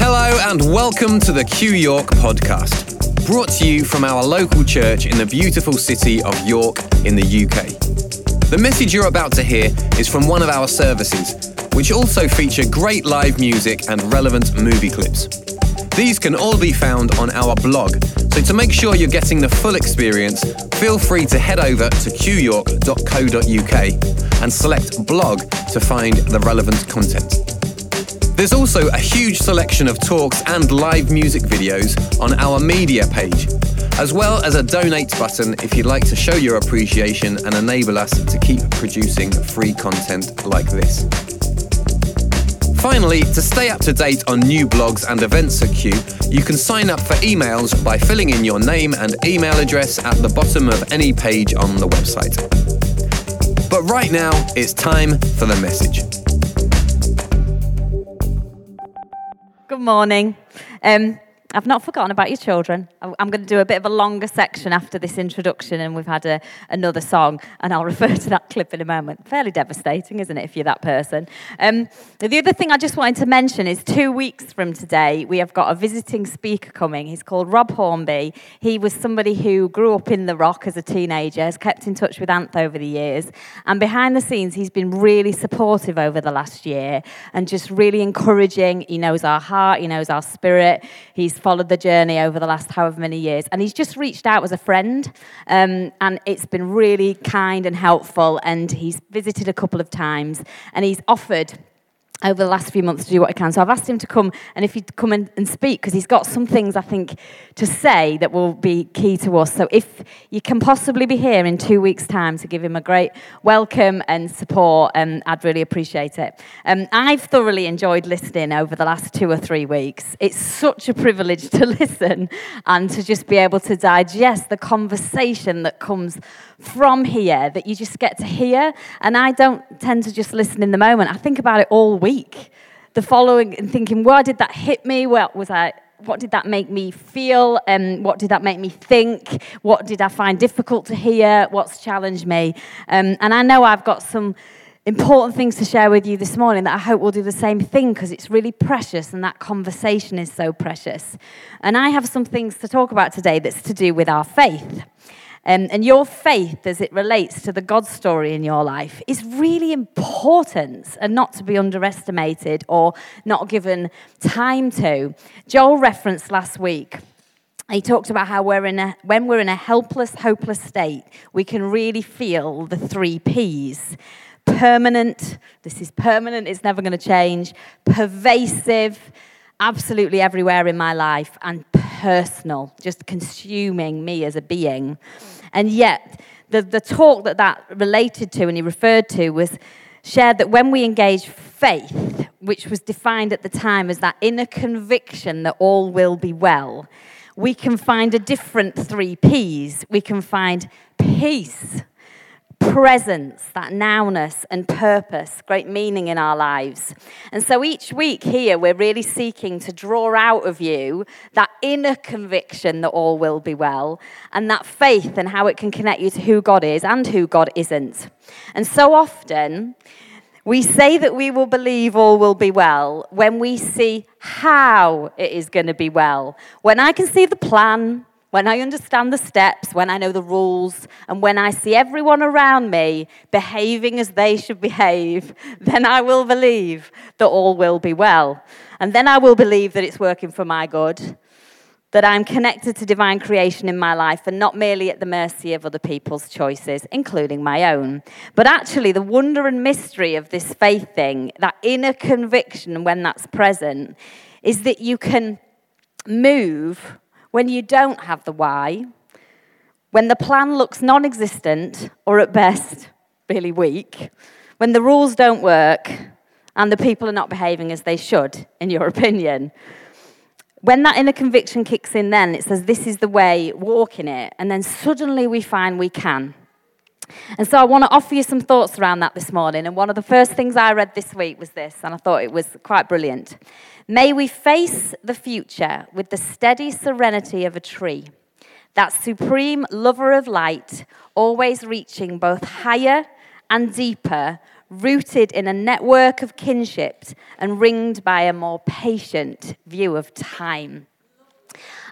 Hello and welcome to the Q York podcast, brought to you from our local church in the beautiful city of York in the UK. The message you're about to hear is from one of our services, which also feature great live music and relevant movie clips. These can all be found on our blog, so to make sure you're getting the full experience, feel free to head over to qyork.co.uk and select blog to find the relevant content. There's also a huge selection of talks and live music videos on our media page, as well as a donate button if you'd like to show your appreciation and enable us to keep producing free content like this. Finally, to stay up to date on new blogs and events at Q, you can sign up for emails by filling in your name and email address at the bottom of any page on the website. But right now, it's time for the message. Good morning. Um, I've not forgotten about your children. I'm going to do a bit of a longer section after this introduction, and we've had a, another song, and I'll refer to that clip in a moment. Fairly devastating, isn't it, if you're that person? Um, the other thing I just wanted to mention is two weeks from today, we have got a visiting speaker coming. He's called Rob Hornby. He was somebody who grew up in the rock as a teenager, has kept in touch with Anth over the years, and behind the scenes, he's been really supportive over the last year and just really encouraging. He knows our heart, he knows our spirit. He's followed the journey over the last however many years, and he's just reached out as a friend, um, and it's been really kind and helpful. And he's visited a couple of times, and he's offered over the last few months to do what he can. So I've asked him to come and if he'd come and speak because he's got some things I think to say that will be key to us. So if you can possibly be here in two weeks' time to give him a great welcome and support, um, I'd really appreciate it. Um, I've thoroughly enjoyed listening over the last two or three weeks. It's such a privilege to listen and to just be able to digest the conversation that comes from here that you just get to hear. And I don't tend to just listen in the moment. I think about it all week. The following and thinking, why did that hit me? What was I? What did that make me feel? Um, what did that make me think? What did I find difficult to hear? What's challenged me? Um, and I know I've got some important things to share with you this morning that I hope will do the same thing because it's really precious and that conversation is so precious. And I have some things to talk about today that's to do with our faith. Um, and your faith as it relates to the God story in your life is really important and not to be underestimated or not given time to. Joel referenced last week he talked about how we're in a, when we're in a helpless, hopeless state, we can really feel the three P's permanent, this is permanent, it's never going to change, pervasive, absolutely everywhere in my life, and personal, just consuming me as a being. And yet, the, the talk that that related to and he referred to was shared that when we engage faith, which was defined at the time as that inner conviction that all will be well, we can find a different three P's. We can find peace, presence, that nowness, and purpose, great meaning in our lives. And so each week here, we're really seeking to draw out of you that inner conviction that all will be well, and that faith and how it can connect you to who God is and who God isn't. And so often, we say that we will believe all will be well when we see how it is going to be well. When I can see the plan, when I understand the steps, when I know the rules, and when I see everyone around me behaving as they should behave, then I will believe that all will be well. And then I will believe that it's working for my good, that I'm connected to divine creation in my life and not merely at the mercy of other people's choices, including my own. But actually, the wonder and mystery of this faith thing, that inner conviction when that's present, is that you can move when you don't have the why, when the plan looks non existent or at best really weak, when the rules don't work and the people are not behaving as they should, in your opinion. When that inner conviction kicks in, then it says, This is the way, walk in it. And then suddenly we find we can. And so I want to offer you some thoughts around that this morning. And one of the first things I read this week was this, and I thought it was quite brilliant. May we face the future with the steady serenity of a tree, that supreme lover of light, always reaching both higher and deeper, rooted in a network of kinship and ringed by a more patient view of time.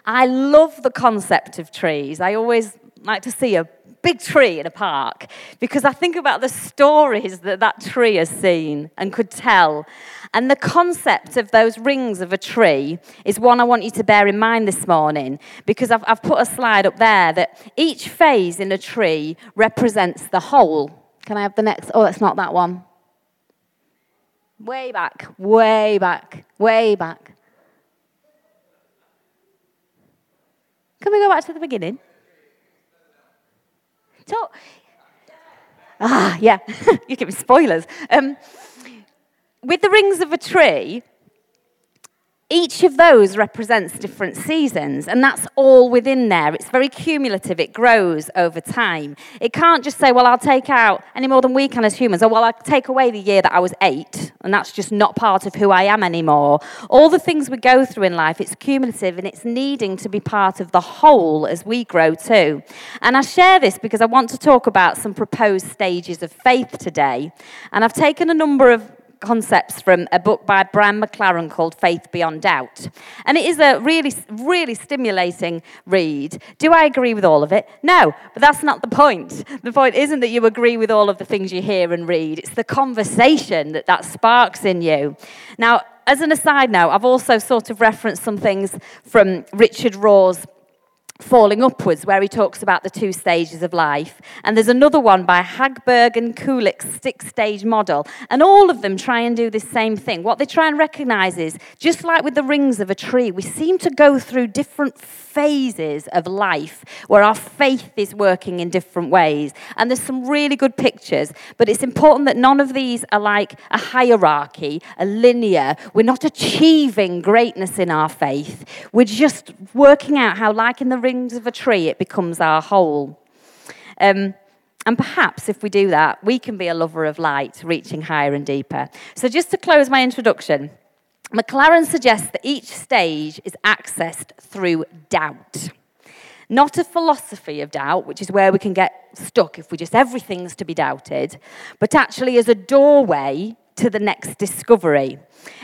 I love the concept of trees. I always like to see a big tree in a park because I think about the stories that that tree has seen and could tell. And the concept of those rings of a tree is one I want you to bear in mind this morning because I've, I've put a slide up there that each phase in a tree represents the whole. Can I have the next? Oh, that's not that one. Way back, way back, way back. Can we go back to the beginning? So, ah, yeah, you give me spoilers. Um, with the rings of a tree, each of those represents different seasons, and that's all within there. It's very cumulative, it grows over time. It can't just say, Well, I'll take out any more than we can as humans, or Well, I'll take away the year that I was eight, and that's just not part of who I am anymore. All the things we go through in life, it's cumulative and it's needing to be part of the whole as we grow too. And I share this because I want to talk about some proposed stages of faith today. And I've taken a number of concepts from a book by Brian McLaren called Faith Beyond Doubt. And it is a really, really stimulating read. Do I agree with all of it? No, but that's not the point. The point isn't that you agree with all of the things you hear and read, it's the conversation that that sparks in you. Now, as an aside now, I've also sort of referenced some things from Richard Rohr's Falling Upwards, where he talks about the two stages of life. And there's another one by Hagberg and Guelich's six stage model. And all of them try and do this same thing. What they try and recognize is just like with the rings of a tree, we seem to go through different phases of life where our faith is working in different ways. And there's some really good pictures, but it's important that none of these are like a hierarchy, a linear. We're not achieving greatness in our faith. We're just working out how, like in the rings of a tree, it becomes our whole. Um, and perhaps if we do that, we can be a lover of light, reaching higher and deeper. So, just to close my introduction, McLaren suggests that each stage is accessed through doubt. Not a philosophy of doubt, which is where we can get stuck if we just everything's to be doubted, but actually as a doorway to the next discovery.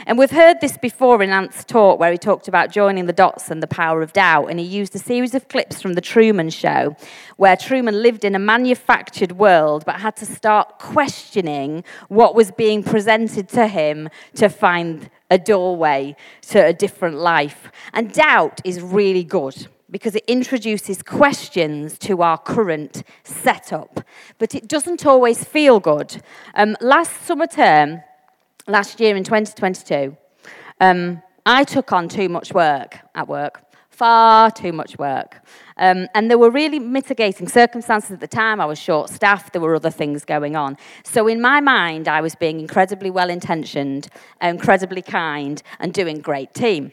And we've heard this before in Ant's talk, where he talked about joining the dots and the power of doubt. And he used a series of clips from The Truman Show, where Truman lived in a manufactured world but had to start questioning what was being presented to him to find a doorway to a different life. And doubt is really good because it introduces questions to our current setup, but it doesn't always feel good. Um, last summer term, last year in 2022, um, I took on too much work at work far too much work. Um, and there were really mitigating circumstances at the time. I was short staffed, there were other things going on. So, in my mind, I was being incredibly well intentioned, incredibly kind, and doing great team.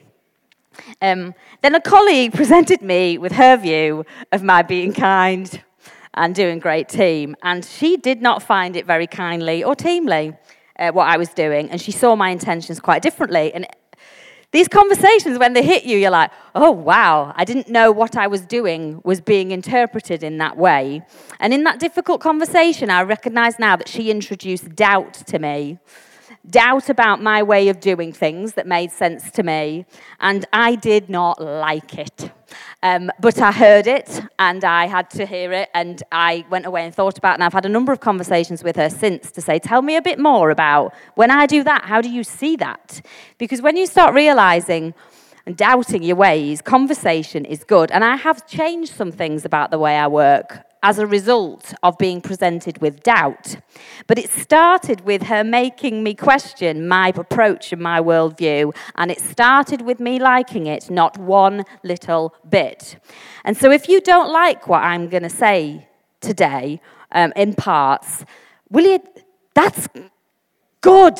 Um, then a colleague presented me with her view of my being kind and doing great team, and she did not find it very kindly or teamly. Uh, what I was doing, and she saw my intentions quite differently. And these conversations, when they hit you, you're like, oh, wow, I didn't know what I was doing was being interpreted in that way. And in that difficult conversation, I recognize now that she introduced doubt to me doubt about my way of doing things that made sense to me, and I did not like it. Um, but I heard it and I had to hear it, and I went away and thought about it. And I've had a number of conversations with her since to say, Tell me a bit more about when I do that, how do you see that? Because when you start realizing, and doubting your ways, conversation is good. And I have changed some things about the way I work as a result of being presented with doubt. But it started with her making me question my approach and my worldview, and it started with me liking it, not one little bit. And so, if you don't like what I'm going to say today um, in parts, will you? That's good.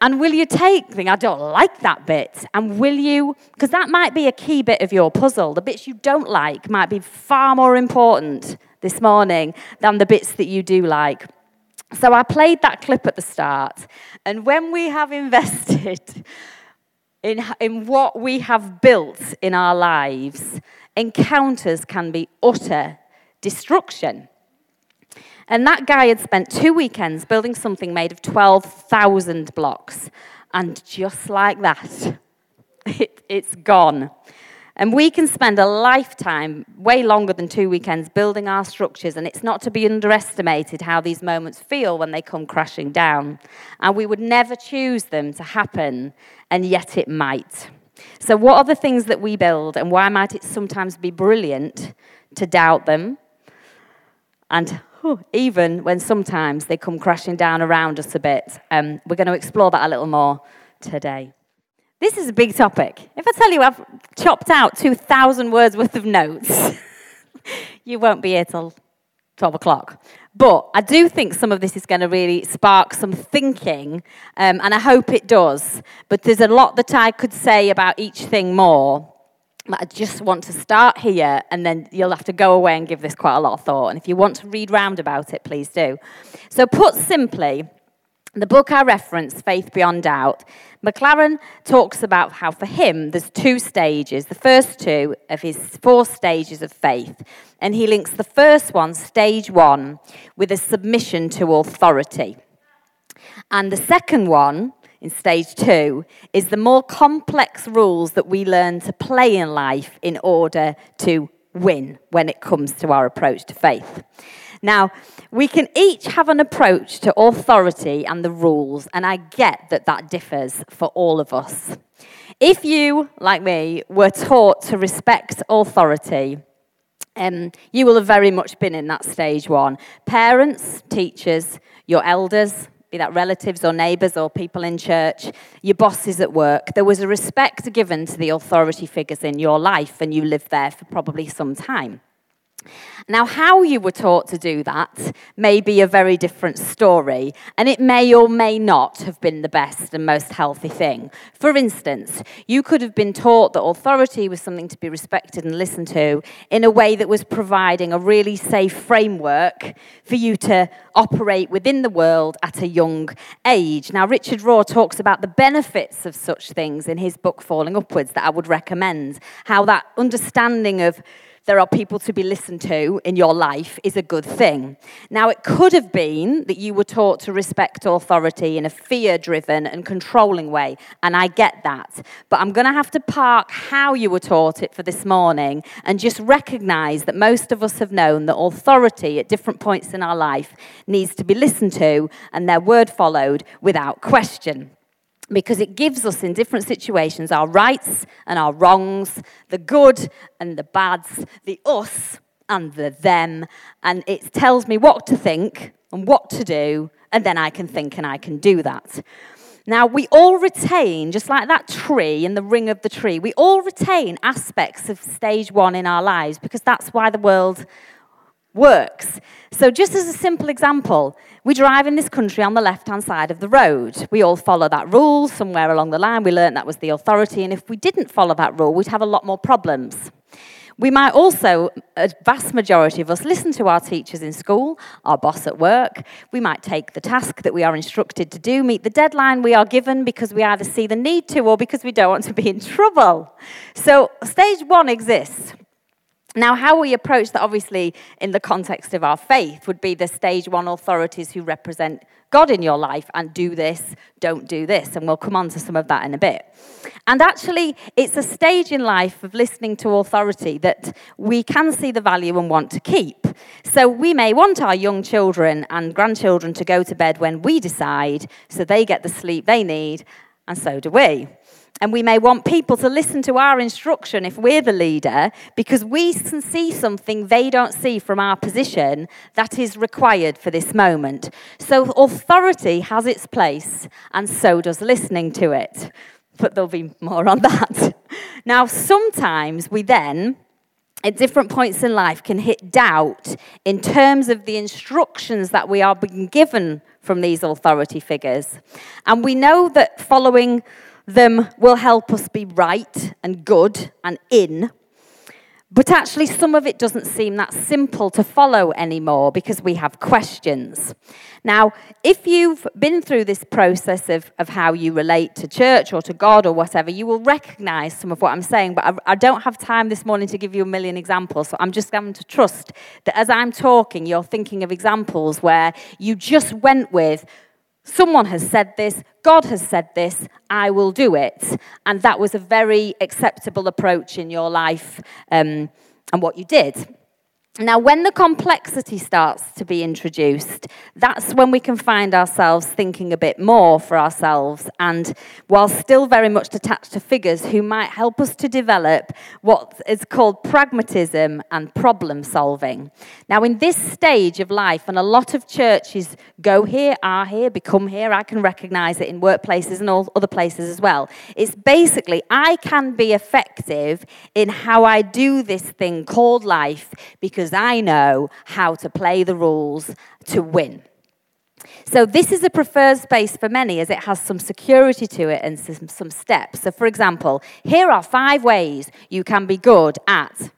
And will you take thing I don't like that bit and will you because that might be a key bit of your puzzle. The bits you don't like might be far more important this morning than the bits that you do like. So I played that clip at the start. And when we have invested in, in what we have built in our lives, encounters can be utter destruction. And that guy had spent two weekends building something made of 12,000 blocks. And just like that, it, it's gone. And we can spend a lifetime, way longer than two weekends, building our structures, and it's not to be underestimated how these moments feel when they come crashing down. And we would never choose them to happen, and yet it might. So, what are the things that we build, and why might it sometimes be brilliant to doubt them? And even when sometimes they come crashing down around us a bit. Um, we're going to explore that a little more today. This is a big topic. If I tell you I've chopped out 2,000 words worth of notes, you won't be here till 12 o'clock. But I do think some of this is going to really spark some thinking, um, and I hope it does. But there's a lot that I could say about each thing more. But I just want to start here, and then you'll have to go away and give this quite a lot of thought. And if you want to read round about it, please do. So, put simply, the book I reference, Faith Beyond Doubt, McLaren talks about how for him there's two stages, the first two of his four stages of faith. And he links the first one, stage one, with a submission to authority. And the second one, in stage two, is the more complex rules that we learn to play in life in order to win when it comes to our approach to faith. Now, we can each have an approach to authority and the rules, and I get that that differs for all of us. If you, like me, were taught to respect authority, um, you will have very much been in that stage one. Parents, teachers, your elders, be that relatives or neighbours or people in church, your bosses at work, there was a respect given to the authority figures in your life, and you lived there for probably some time. Now, how you were taught to do that may be a very different story, and it may or may not have been the best and most healthy thing. For instance, you could have been taught that authority was something to be respected and listened to in a way that was providing a really safe framework for you to operate within the world at a young age. Now, Richard Rohr talks about the benefits of such things in his book, Falling Upwards, that I would recommend, how that understanding of there are people to be listened to in your life is a good thing. Now, it could have been that you were taught to respect authority in a fear driven and controlling way, and I get that. But I'm going to have to park how you were taught it for this morning and just recognize that most of us have known that authority at different points in our life needs to be listened to and their word followed without question because it gives us in different situations our rights and our wrongs, the good and the bads, the us and the them, and it tells me what to think and what to do, and then I can think and I can do that. Now, we all retain, just like that tree in the ring of the tree, we all retain aspects of stage one in our lives because that's why the world works. So, just as a simple example, we drive in this country on the left hand side of the road. We all follow that rule. Somewhere along the line, we learned that was the authority, and if we didn't follow that rule, we'd have a lot more problems. We might also, a vast majority of us, listen to our teachers in school, our boss at work. We might take the task that we are instructed to do, meet the deadline we are given because we either see the need to or because we don't want to be in trouble. So, stage one exists. Now, how we approach that, obviously, in the context of our faith, would be the stage one authorities who represent God in your life and do this, don't do this. And we'll come on to some of that in a bit. And actually, it's a stage in life of listening to authority that we can see the value and want to keep. So we may want our young children and grandchildren to go to bed when we decide, so they get the sleep they need, and so do we. And we may want people to listen to our instruction if we're the leader because we can see something they don't see from our position that is required for this moment. So authority has its place, and so does listening to it. But there'll be more on that. Now, sometimes we then at different points in life can hit doubt in terms of the instructions that we are being given from these authority figures. And we know that following them will help us be right and good and in. But actually, some of it doesn't seem that simple to follow anymore because we have questions. Now, if you've been through this process of, of how you relate to church or to God or whatever, you will recognize some of what I'm saying. But I, I don't have time this morning to give you a million examples. So I'm just going to trust that as I'm talking, you're thinking of examples where you just went with, Someone has said this, God has said this, I will do it. And that was a very acceptable approach in your life um, and what you did. Now, when the complexity starts to be introduced, that's when we can find ourselves thinking a bit more for ourselves, and while still very much attached to figures who might help us to develop what is called pragmatism and problem solving. Now, in this stage of life, and a lot of churches go here, are here, become here, I can recognize it in workplaces and all other places as well. It's basically, I can be effective in how I do this thing called life because because I know how to play the rules to win. So, this is a preferred space for many as it has some security to it and some, some steps. So, for example, here are five ways you can be good at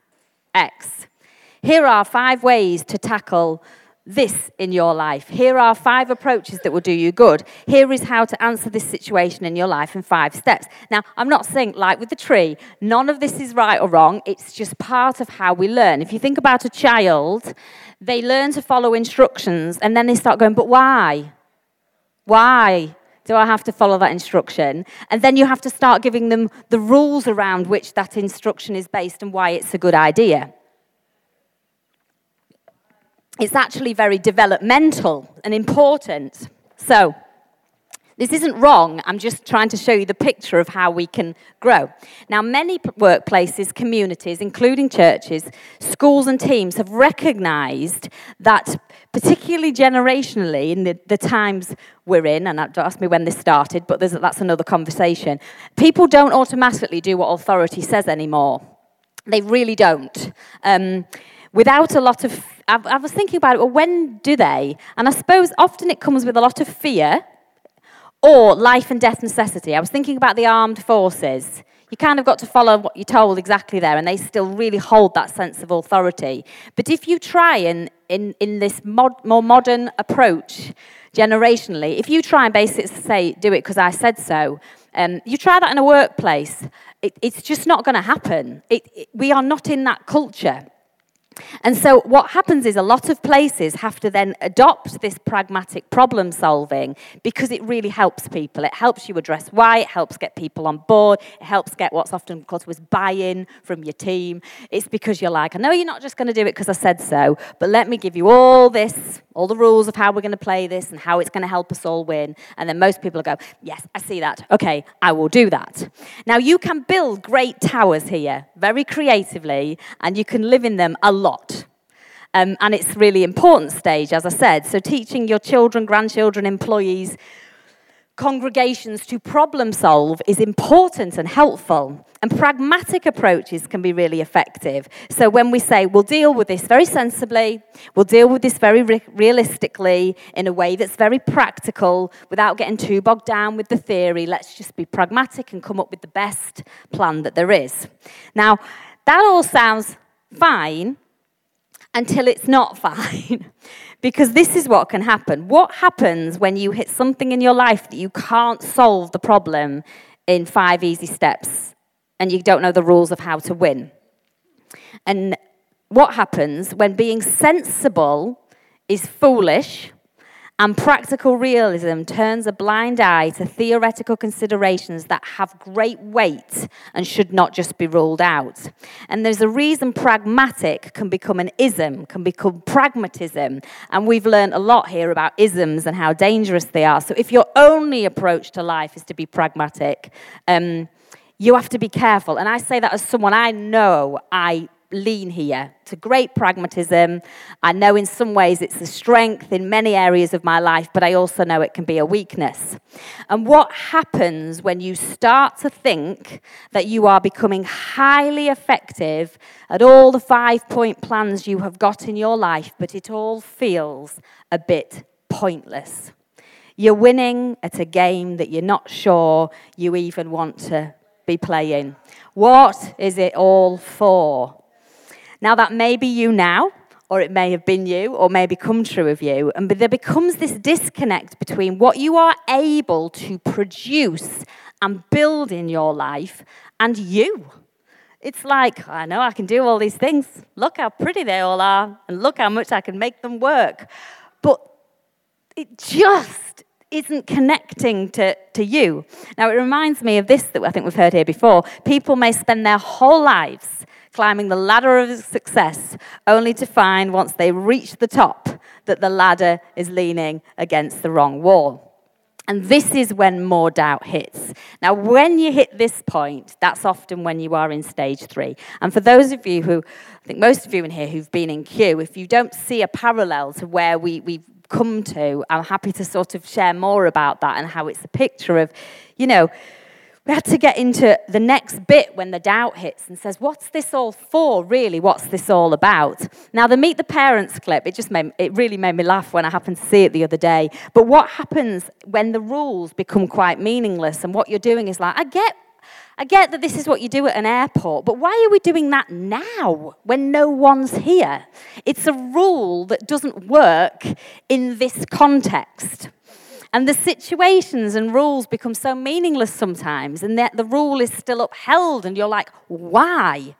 X. Here are five ways to tackle this in your life. Here are five approaches that will do you good. Here is how to answer this situation in your life in five steps. Now, I'm not saying, like with the tree, none of this is right or wrong. It's just part of how we learn. If you think about a child, they learn to follow instructions and then they start going, but why? Why? Do I have to follow that instruction? And then you have to start giving them the rules around which that instruction is based and why it's a good idea it's actually very developmental and important. So, this isn't wrong, I'm just trying to show you the picture of how we can grow. Now, many workplaces, communities, including churches, schools, and teams have recognized that, particularly generationally, in the, the times we're in, and don't ask me when this started, but that's another conversation, people don't automatically do what authority says anymore. They really don't. Um, without a lot of I, I was thinking about it, well, when do they? And I suppose often it comes with a lot of fear or life and death necessity. I was thinking about the armed forces. You kind of got to follow what you're told exactly there, and they still really hold that sense of authority. But if you try and in, in this mod, more modern approach, generationally, if you try and basically say, do it because I said so, um, you try that in a workplace, it, it's just not going to happen. It, it, we are not in that culture. And so, what happens is a lot of places have to then adopt this pragmatic problem solving because it really helps people. It helps you address why, it helps get people on board, it helps get what's often called was buy in from your team. It's because you're like, I know you're not just going to do it because I said so, but let me give you all this, all the rules of how we're going to play this and how it's going to help us all win. And then most people go, Yes, I see that. Okay, I will do that. Now, you can build great towers here very creatively, and you can live in them a lot lot. Um, and it's really important stage, as I said. So teaching your children, grandchildren, employees, congregations to problem solve is important and helpful. And pragmatic approaches can be really effective. So when we say we'll deal with this very sensibly, we'll deal with this very re- realistically in a way that's very practical without getting too bogged down with the theory, let's just be pragmatic and come up with the best plan that there is. Now, that all sounds fine until it's not fine. because this is what can happen. What happens when you hit something in your life that you can't solve the problem in five easy steps and you don't know the rules of how to win? And what happens when being sensible is foolish and practical realism turns a blind eye to theoretical considerations that have great weight and should not just be ruled out. And there's a reason pragmatic can become an ism, can become pragmatism. And we've learned a lot here about isms and how dangerous they are. So if your only approach to life is to be pragmatic, um, you have to be careful. And I say that as someone I know I lean here to great pragmatism. I know in some ways it's a strength in many areas of my life, but I also know it can be a weakness. And what happens when you start to think that you are becoming highly effective at all the five point plans you have got in your life, but it all feels a bit pointless? You're winning at a game that you're not sure you even want to be playing. What is it all for? Now, that may be you now, or it may have been you, or may become true of you. And there becomes this disconnect between what you are able to produce and build in your life and you. It's like, I know I can do all these things. Look how pretty they all are, and look how much I can make them work. But it just isn't connecting to, to you. Now, it reminds me of this that I think we've heard here before. People may spend their whole lives climbing the ladder of success, only to find once they reach the top that the ladder is leaning against the wrong wall. And this is when more doubt hits. Now, when you hit this point, that's often when you are in stage three. And for those of you who, I think most of you in here who've been in Q, if you don't see a parallel to where we, we've come to, I'm happy to sort of share more about that and how it's a picture of, you know, we had to get into the next bit when the doubt hits and says, What's this all for, really? What's this all about? Now, the Meet the Parents clip, it just made, it really made me laugh when I happened to see it the other day. But what happens when the rules become quite meaningless and what you're doing is like, I get I get that this is what you do at an airport, but why are we doing that now when no one's here? It's a rule that doesn't work in this context. And the situations and rules become so meaningless sometimes, and that the rule is still upheld, and you're like, why?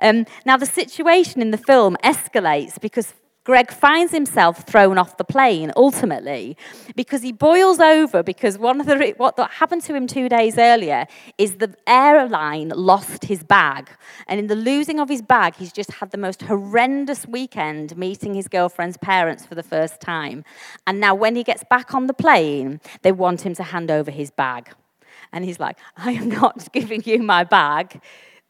Um, now, the situation in the film escalates because Greg finds himself thrown off the plane ultimately because he boils over because one of the what happened to him 2 days earlier is the airline lost his bag. And in the losing of his bag he's just had the most horrendous weekend meeting his girlfriend's parents for the first time. And now when he gets back on the plane they want him to hand over his bag. And he's like I am not giving you my bag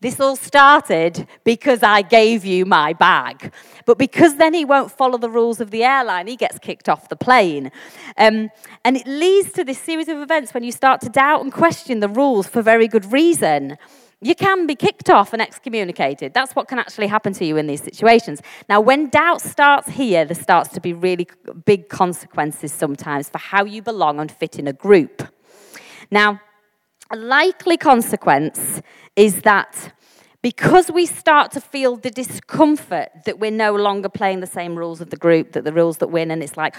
this all started because I gave you my bag. But because then he won't follow the rules of the airline, he gets kicked off the plane. Um, and it leads to this series of events when you start to doubt and question the rules for very good reason. You can be kicked off and excommunicated. That's what can actually happen to you in these situations. Now, when doubt starts here, there starts to be really big consequences sometimes for how you belong and fit in a group. Now, a likely consequence is that because we start to feel the discomfort that we're no longer playing the same rules of the group, that the rules that win, and it's like,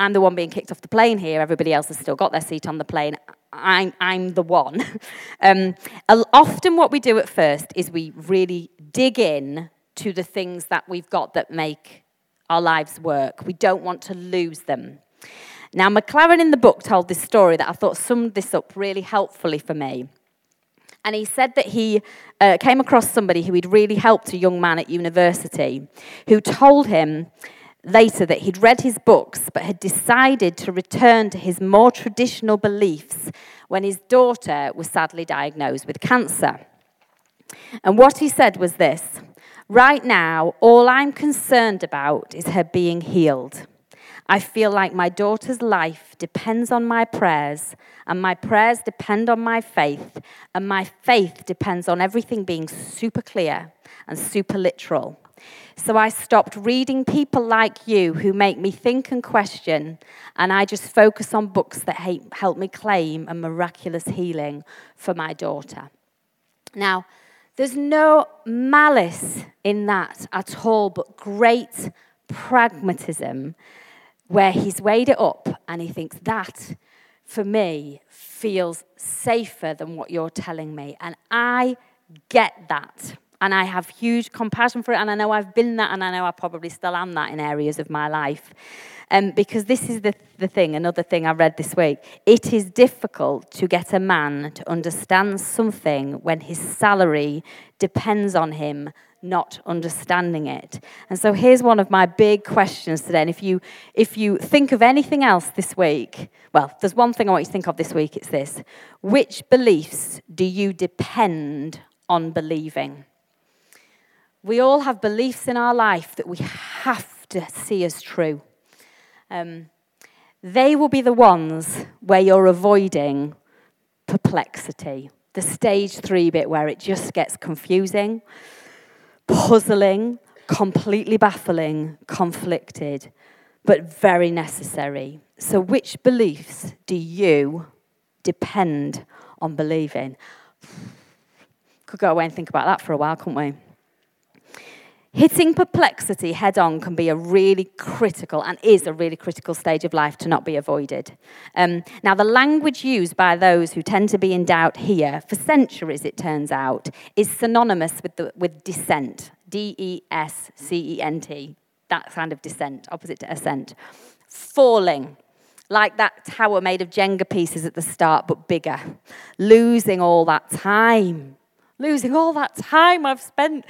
I'm the one being kicked off the plane here, everybody else has still got their seat on the plane. I'm, I'm the one. um, often, what we do at first is we really dig in to the things that we've got that make our lives work. We don't want to lose them. Now, McLaren in the book told this story that I thought summed this up really helpfully for me. And he said that he uh, came across somebody who had really helped a young man at university who told him later that he'd read his books but had decided to return to his more traditional beliefs when his daughter was sadly diagnosed with cancer. And what he said was this Right now, all I'm concerned about is her being healed. I feel like my daughter's life depends on my prayers, and my prayers depend on my faith, and my faith depends on everything being super clear and super literal. So I stopped reading people like you who make me think and question, and I just focus on books that help me claim a miraculous healing for my daughter. Now, there's no malice in that at all, but great pragmatism where he's weighed it up and he thinks that, for me, feels safer than what you're telling me. And I get that. And I have huge compassion for it. And I know I've been that, and I know I probably still am that in areas of my life. Um, because this is the, the thing, another thing I read this week. It is difficult to get a man to understand something when his salary depends on him not understanding it. And so here's one of my big questions today. And if you if you think of anything else this week, well, there's one thing I want you to think of this week, it's this. Which beliefs do you depend on believing? We all have beliefs in our life that we have to see as true. Um, they will be the ones where you're avoiding perplexity, the stage three bit where it just gets confusing puzzling, completely baffling, conflicted, but very necessary. So, which beliefs do you depend on believing? Could go away and think about that for a while, couldn't we? Hitting perplexity head on can be a really critical and is a really critical stage of life to not be avoided. Um, now, the language used by those who tend to be in doubt here, for centuries it turns out, is synonymous with, the, with descent D E S C E N T, that kind of descent, opposite to ascent. Falling, like that tower made of Jenga pieces at the start, but bigger. Losing all that time. Losing all that time I've spent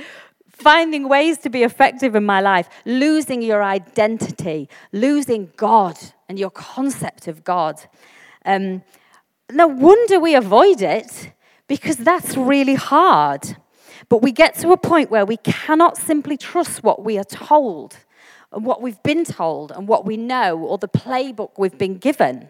finding ways to be effective in my life, losing your identity, losing God and your concept of God. Um, no wonder we avoid it because that's really hard. But we get to a point where we cannot simply trust what we are told and what we've been told and what we know or the playbook we've been given.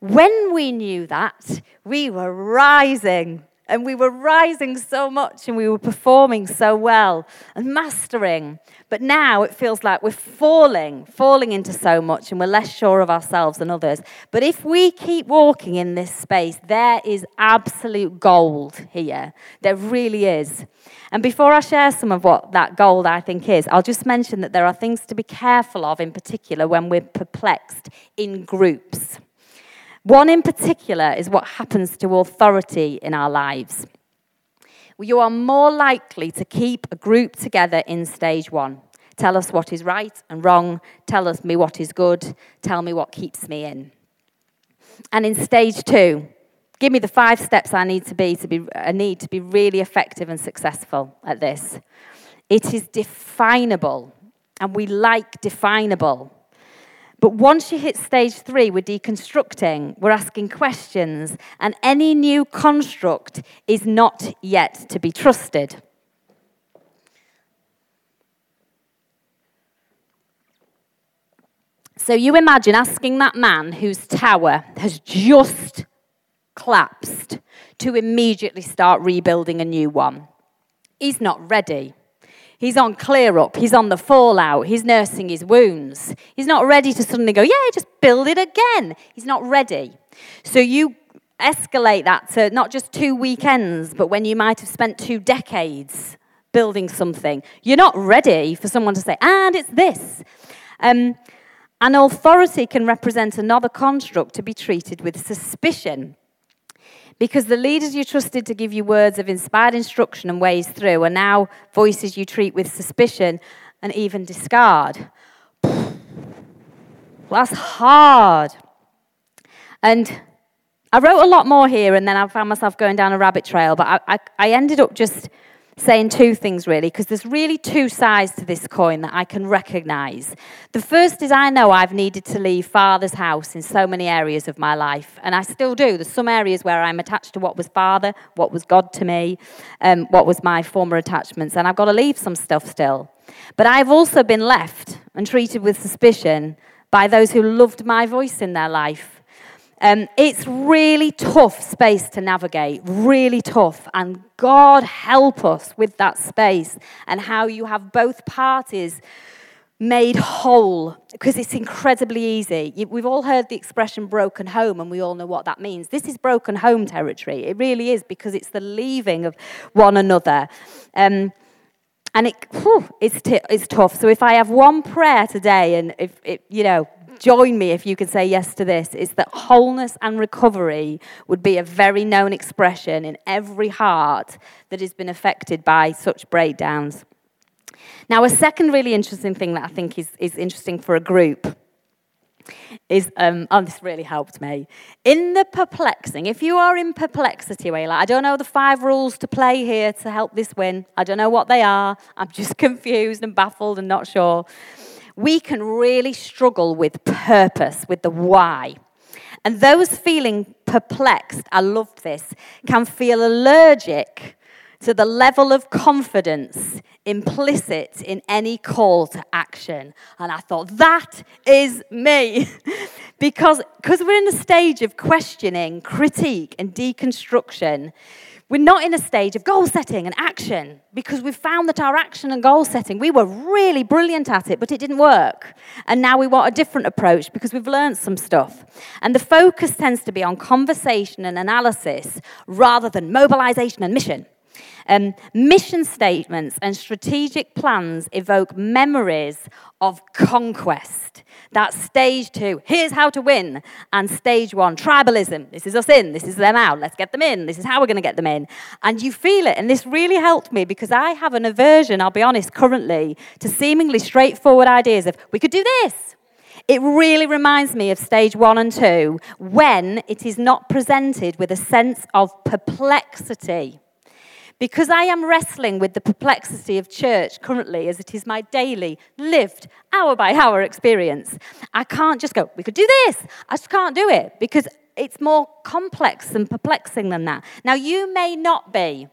When we knew that, we were rising and we were rising so much and we were performing so well and mastering. But now it feels like we're falling, falling into so much and we're less sure of ourselves than others. But if we keep walking in this space, there is absolute gold here. There really is. And before I share some of what that gold I think is, I'll just mention that there are things to be careful of in particular when we're perplexed in groups. One in particular is what happens to authority in our lives. You are more likely to keep a group together in stage one. Tell us what is right and wrong. Tell us me what is good. Tell me what keeps me in. And in stage two, give me the five steps I need to be to be I need to be really effective and successful at this. It is definable, and we like definable. But once you hit stage three, we're deconstructing, we're asking questions, and any new construct is not yet to be trusted. So you imagine asking that man whose tower has just collapsed to immediately start rebuilding a new one. He's not ready. He's on clear up. He's on the fallout. He's nursing his wounds. He's not ready to suddenly go, yeah, just build it again. He's not ready. So you escalate that to not just two weekends, but when you might have spent two decades building something. You're not ready for someone to say, and it's this. Um, an authority can represent another construct to be treated with suspicion. Because the leaders you trusted to give you words of inspired instruction and ways through are now voices you treat with suspicion and even discard. That's hard. And I wrote a lot more here, and then I found myself going down a rabbit trail, but I, I, I ended up just saying two things really, because there's really two sides to this coin that I can recognize. The first is I know I've needed to leave father's house in so many areas of my life, and I still do. There's some areas where I'm attached to what was father, what was God to me, um, what was my former attachments, and I've got to leave some stuff still. But I've also been left and treated with suspicion by those who loved my voice in their life um, it's really tough space to navigate, really tough. And God help us with that space and how you have both parties made whole because it's incredibly easy. We've all heard the expression broken home and we all know what that means. This is broken home territory. It really is because it's the leaving of one another. Um, and it, whew, it's, t- it's tough. So if I have one prayer today, and if you know, join me if you could say yes to this is that wholeness and recovery would be a very known expression in every heart that has been affected by such breakdowns. Now, a second really interesting thing that I think is, is interesting for a group is, um, oh, this really helped me. In the perplexing, if you are in perplexity, where like, I don't know the five rules to play here to help this win, I don't know what they are, I'm just confused and baffled and not sure we can really struggle with purpose, with the why. And those feeling perplexed, I love this, can feel allergic to the level of confidence implicit in any call to action. And I thought, that is me. because because we're in a stage of questioning, critique, and deconstruction, we're not in a stage of goal setting and action because we've found that our action and goal setting, we were really brilliant at it, but it didn't work. And now we want a different approach because we've learned some stuff. And the focus tends to be on conversation and analysis rather than mobilization and mission. Um, mission statements and strategic plans evoke memories of conquest. That's stage two. Here's how to win. And stage one, tribalism. This is us in. This is them out. Let's get them in. This is how we're going to get them in. And you feel it. And this really helped me because I have an aversion, I'll be honest, currently, to seemingly straightforward ideas of we could do this. It really reminds me of stage one and two when it is not presented with a sense of perplexity. Because I am wrestling with the perplexity of church currently, as it is my daily, lived, hour by hour experience, I can't just go, we could do this. I just can't do it because it's more complex and perplexing than that. Now, you may not be.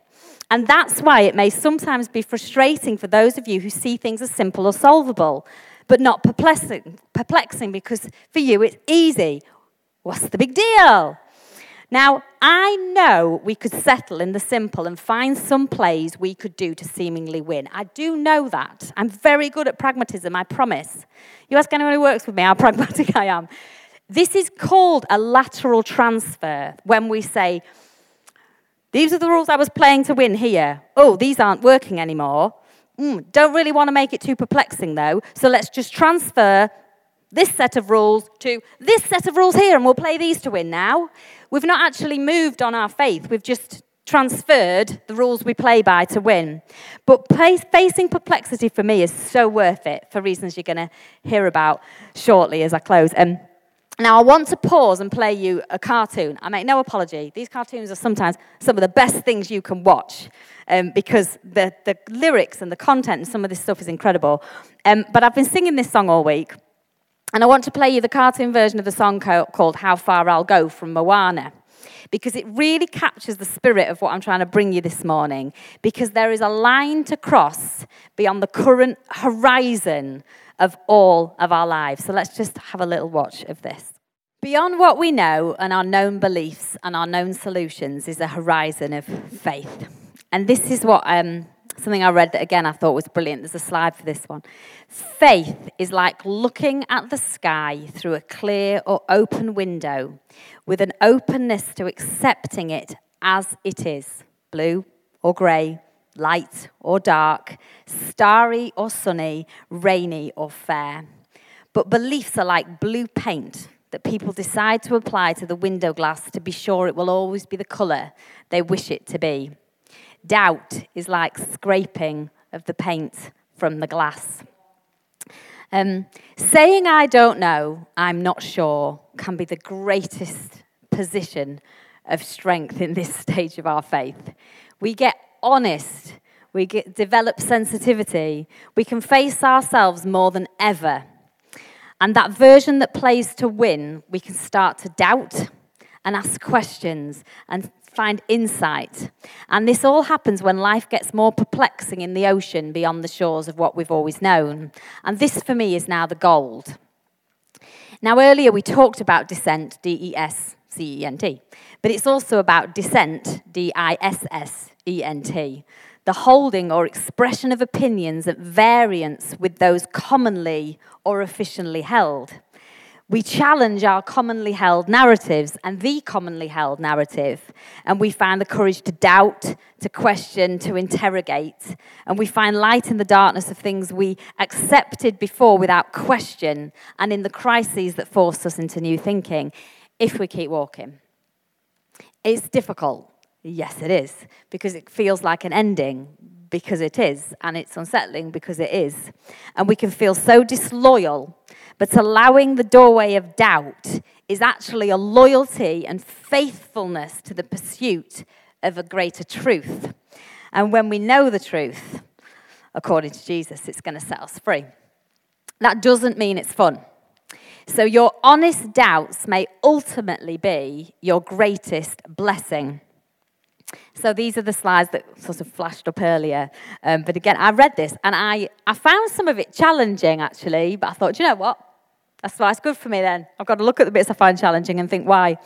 And that's why it may sometimes be frustrating for those of you who see things as simple or solvable, but not perplexing, perplexing because for you it's easy. What's the big deal? Now, I know we could settle in the simple and find some plays we could do to seemingly win. I do know that. I'm very good at pragmatism, I promise. You ask anyone who works with me how pragmatic I am. This is called a lateral transfer when we say, these are the rules I was playing to win here. Oh, these aren't working anymore. Mm, don't really want to make it too perplexing though, so let's just transfer this set of rules to this set of rules here, and we'll play these to win now. We've not actually moved on our faith, we've just transferred the rules we play by to win. But facing perplexity for me is so worth it for reasons you're going to hear about shortly as I close. Um, now, I want to pause and play you a cartoon. I make no apology. These cartoons are sometimes some of the best things you can watch um, because the, the lyrics and the content and some of this stuff is incredible. Um, but I've been singing this song all week. And I want to play you the cartoon version of the song called How Far I'll Go from Moana because it really captures the spirit of what I'm trying to bring you this morning. Because there is a line to cross beyond the current horizon of all of our lives. So let's just have a little watch of this. Beyond what we know and our known beliefs and our known solutions is a horizon of faith. And this is what um, something I read that again I thought was brilliant. There's a slide for this one. Faith is like looking at the sky through a clear or open window with an openness to accepting it as it is blue or grey, light or dark, starry or sunny, rainy or fair. But beliefs are like blue paint that people decide to apply to the window glass to be sure it will always be the colour they wish it to be. Doubt is like scraping of the paint from the glass. Um, saying I don't know, I'm not sure, can be the greatest position of strength in this stage of our faith. We get honest, we get, develop sensitivity, we can face ourselves more than ever. And that version that plays to win, we can start to doubt and ask questions and find insight. And this all happens when life gets more perplexing in the ocean beyond the shores of what we've always known. And this, for me, is now the gold. Now, earlier we talked about descent, D E S C E N T, but it's also about dissent, D I S S E N T, the holding or expression of opinions at variance with those commonly or officially held. We challenge our commonly held narratives and the commonly held narrative. And we find the courage to doubt, to question, to interrogate. And we find light in the darkness of things we accepted before without question and in the crises that force us into new thinking if we keep walking. It's difficult. Yes, it is, because it feels like an ending, because it is, and it's unsettling because it is. And we can feel so disloyal but allowing the doorway of doubt is actually a loyalty and faithfulness to the pursuit of a greater truth. And when we know the truth, according to Jesus, it's going to set us free. That doesn't mean it's fun. So, your honest doubts may ultimately be your greatest blessing. So these are the slides that sort of flashed up earlier. Um, but again, I read this and I, I found some of it challenging actually, but I thought, you know what? That's why it's good for me then. I've got to look at the bits I find challenging and think why.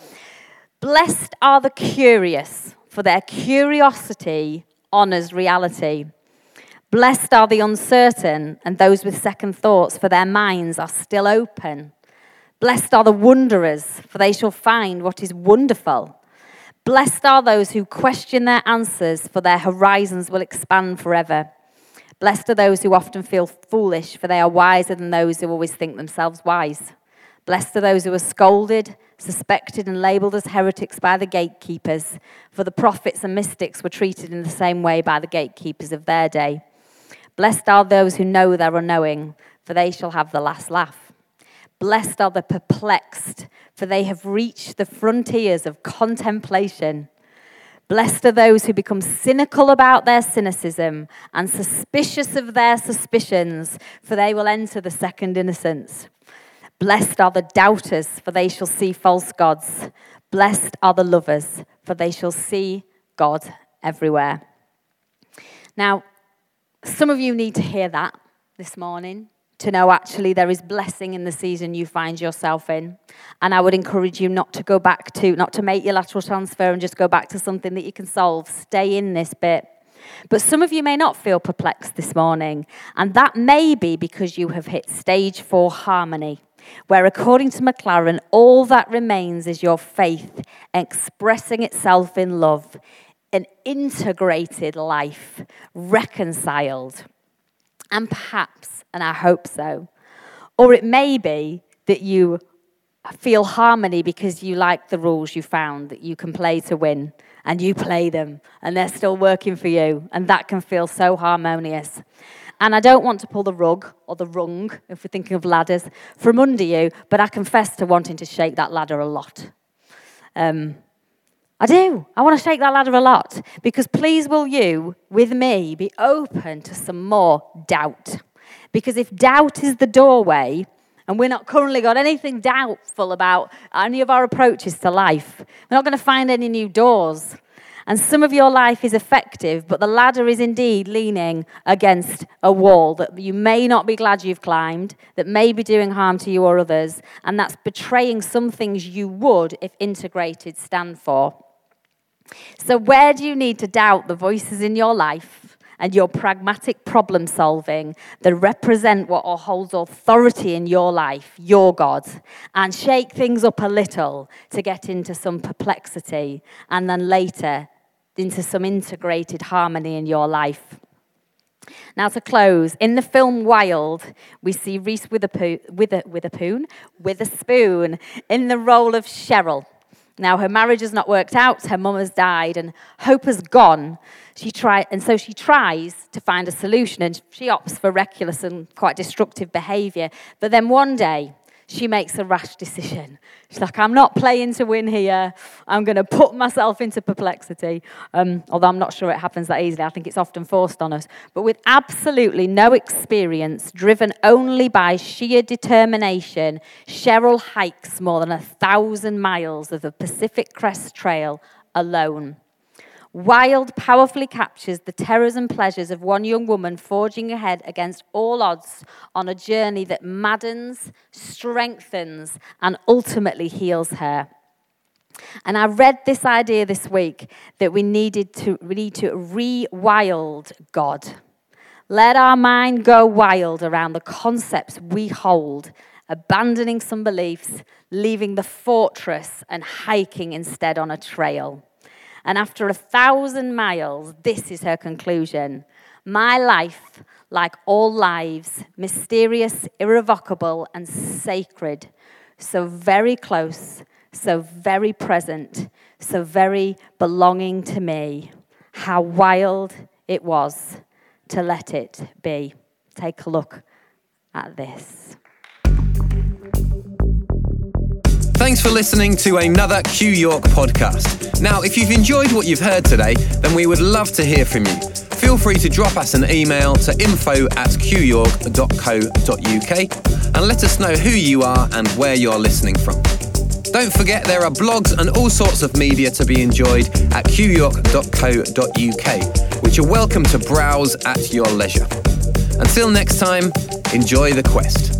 Blessed are the curious, for their curiosity honors reality. Blessed are the uncertain and those with second thoughts, for their minds are still open. Blessed are the wanderers, for they shall find what is wonderful. Blessed are those who question their answers, for their horizons will expand forever. Blessed are those who often feel foolish, for they are wiser than those who always think themselves wise. Blessed are those who are scolded, suspected, and labeled as heretics by the gatekeepers, for the prophets and mystics were treated in the same way by the gatekeepers of their day. Blessed are those who know their unknowing, for they shall have the last laugh. Blessed are the perplexed, for they have reached the frontiers of contemplation. Blessed are those who become cynical about their cynicism and suspicious of their suspicions, for they will enter the second innocence. Blessed are the doubters, for they shall see false gods. Blessed are the lovers, for they shall see God everywhere. Now, some of you need to hear that this morning to know actually there is blessing in the season you find yourself in. And I would encourage you not to go back to, not to make your lateral transfer and just go back to something that you can solve. Stay in this bit. But some of you may not feel perplexed this morning, and that may be because you have hit stage four harmony, where according to McLaren, all that remains is your faith expressing itself in love, an integrated life, reconciled. And perhaps and I hope so. Or it may be that you feel harmony because you like the rules you found that you can play to win and you play them and they're still working for you and that can feel so harmonious. And I don't want to pull the rug or the rung, if we're thinking of ladders, from under you, but I confess to wanting to shake that ladder a lot. Um, I do. I want to shake that ladder a lot because please will you, with me, be open to some more doubt. Because if doubt is the doorway, and we're not currently got anything doubtful about any of our approaches to life, we're not going to find any new doors. And some of your life is effective, but the ladder is indeed leaning against a wall that you may not be glad you've climbed, that may be doing harm to you or others, and that's betraying some things you would, if integrated, stand for. So, where do you need to doubt the voices in your life? and your pragmatic problem solving that represent what holds authority in your life, your God, and shake things up a little to get into some perplexity and then later into some integrated harmony in your life. Now, to close, in the film Wild, we see Reese Witherspoon, Wither, Witherspoon, in the role of Cheryl. Now, her marriage has not worked out, her mum has died, and hope has gone. She try, and so she tries to find a solution, and she opts for reckless and quite destructive behavior. But then one day, she makes a rash decision. She's like, I'm not playing to win here. I'm going to put myself into perplexity. Um, although I'm not sure it happens that easily. I think it's often forced on us. But with absolutely no experience, driven only by sheer determination, Cheryl hikes more than a thousand miles of the Pacific Crest Trail alone. Wild powerfully captures the terrors and pleasures of one young woman forging ahead against all odds on a journey that maddens, strengthens, and ultimately heals her. And I read this idea this week that we needed to we need to re-wild God. Let our mind go wild around the concepts we hold, abandoning some beliefs, leaving the fortress and hiking instead on a trail. And after a thousand miles, this is her conclusion My life, like all lives, mysterious, irrevocable, and sacred, so very close, so very present, so very belonging to me. How wild it was to let it be. Take a look at this. Thanks for listening to another Q York podcast. Now, if you've enjoyed what you've heard today, then we would love to hear from you. Feel free to drop us an email to info at qyork.co.uk and let us know who you are and where you're listening from. Don't forget there are blogs and all sorts of media to be enjoyed at qyork.co.uk, which you're welcome to browse at your leisure. Until next time, enjoy the quest.